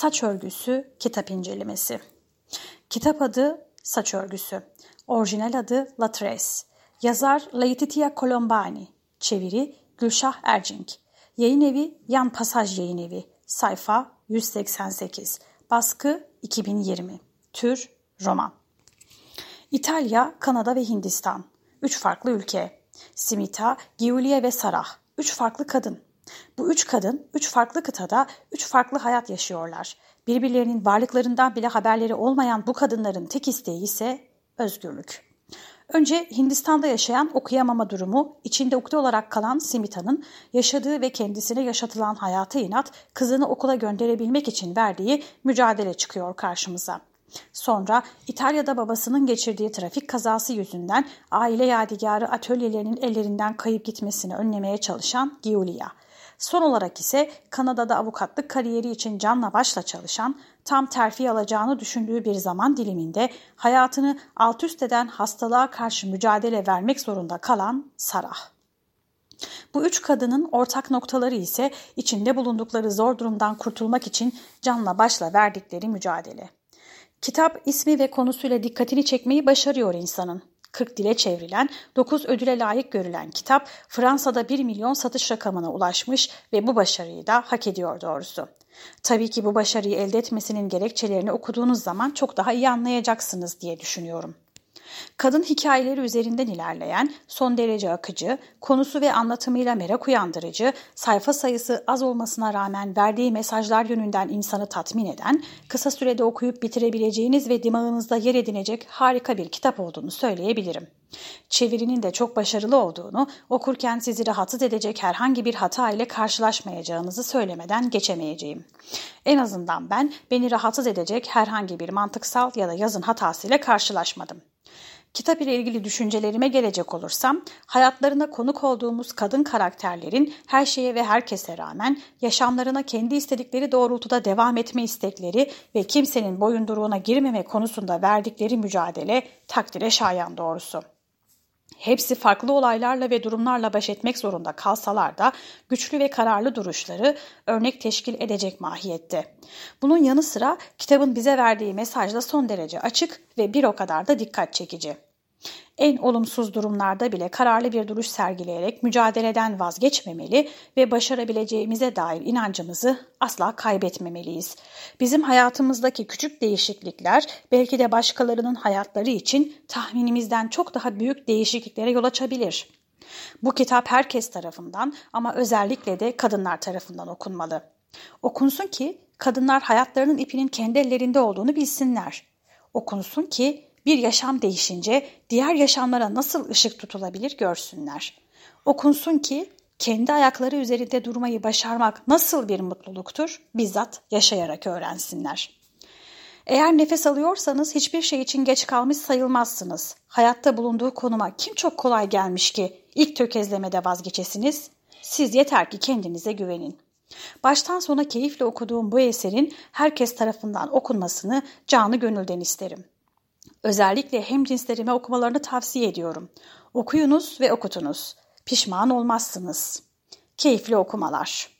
Saç örgüsü kitap incelemesi. Kitap adı Saç örgüsü. Orijinal adı La Tres. Yazar Laetitia Colombani. Çeviri Gülşah Ercink. Yayın evi Yan Pasaj Yayın Evi. Sayfa 188. Baskı 2020. Tür roman. İtalya, Kanada ve Hindistan. Üç farklı ülke. Simita, Giulia ve Sarah. Üç farklı kadın. Bu üç kadın üç farklı kıtada üç farklı hayat yaşıyorlar. Birbirlerinin varlıklarından bile haberleri olmayan bu kadınların tek isteği ise özgürlük. Önce Hindistan'da yaşayan okuyamama durumu, içinde ukde olarak kalan Simita'nın yaşadığı ve kendisine yaşatılan hayata inat, kızını okula gönderebilmek için verdiği mücadele çıkıyor karşımıza. Sonra İtalya'da babasının geçirdiği trafik kazası yüzünden aile yadigarı atölyelerinin ellerinden kayıp gitmesini önlemeye çalışan Giulia. Son olarak ise Kanada'da avukatlık kariyeri için canla başla çalışan, tam terfi alacağını düşündüğü bir zaman diliminde hayatını alt üst eden hastalığa karşı mücadele vermek zorunda kalan Sarah. Bu üç kadının ortak noktaları ise içinde bulundukları zor durumdan kurtulmak için canla başla verdikleri mücadele. Kitap ismi ve konusuyla dikkatini çekmeyi başarıyor insanın. 40 dile çevrilen, 9 ödüle layık görülen kitap Fransa'da 1 milyon satış rakamına ulaşmış ve bu başarıyı da hak ediyor doğrusu. Tabii ki bu başarıyı elde etmesinin gerekçelerini okuduğunuz zaman çok daha iyi anlayacaksınız diye düşünüyorum. Kadın hikayeleri üzerinden ilerleyen, son derece akıcı, konusu ve anlatımıyla merak uyandırıcı, sayfa sayısı az olmasına rağmen verdiği mesajlar yönünden insanı tatmin eden, kısa sürede okuyup bitirebileceğiniz ve dimağınızda yer edinecek harika bir kitap olduğunu söyleyebilirim. Çevirinin de çok başarılı olduğunu, okurken sizi rahatsız edecek herhangi bir hata ile karşılaşmayacağınızı söylemeden geçemeyeceğim. En azından ben beni rahatsız edecek herhangi bir mantıksal ya da yazın hatasıyla karşılaşmadım. Kitap ile ilgili düşüncelerime gelecek olursam, hayatlarına konuk olduğumuz kadın karakterlerin her şeye ve herkese rağmen yaşamlarına kendi istedikleri doğrultuda devam etme istekleri ve kimsenin boyunduruğuna girmeme konusunda verdikleri mücadele takdire şayan doğrusu. Hepsi farklı olaylarla ve durumlarla baş etmek zorunda kalsalar da güçlü ve kararlı duruşları örnek teşkil edecek mahiyette. Bunun yanı sıra kitabın bize verdiği mesaj da son derece açık ve bir o kadar da dikkat çekici. En olumsuz durumlarda bile kararlı bir duruş sergileyerek mücadeleden vazgeçmemeli ve başarabileceğimize dair inancımızı asla kaybetmemeliyiz. Bizim hayatımızdaki küçük değişiklikler belki de başkalarının hayatları için tahminimizden çok daha büyük değişikliklere yol açabilir. Bu kitap herkes tarafından ama özellikle de kadınlar tarafından okunmalı. Okunsun ki kadınlar hayatlarının ipinin kendi ellerinde olduğunu bilsinler. Okunsun ki bir yaşam değişince diğer yaşamlara nasıl ışık tutulabilir görsünler. Okunsun ki kendi ayakları üzerinde durmayı başarmak nasıl bir mutluluktur bizzat yaşayarak öğrensinler. Eğer nefes alıyorsanız hiçbir şey için geç kalmış sayılmazsınız. Hayatta bulunduğu konuma kim çok kolay gelmiş ki ilk tökezlemede vazgeçesiniz? Siz yeter ki kendinize güvenin. Baştan sona keyifle okuduğum bu eserin herkes tarafından okunmasını canı gönülden isterim. Özellikle hem cinslerime okumalarını tavsiye ediyorum. Okuyunuz ve okutunuz. Pişman olmazsınız. Keyifli okumalar.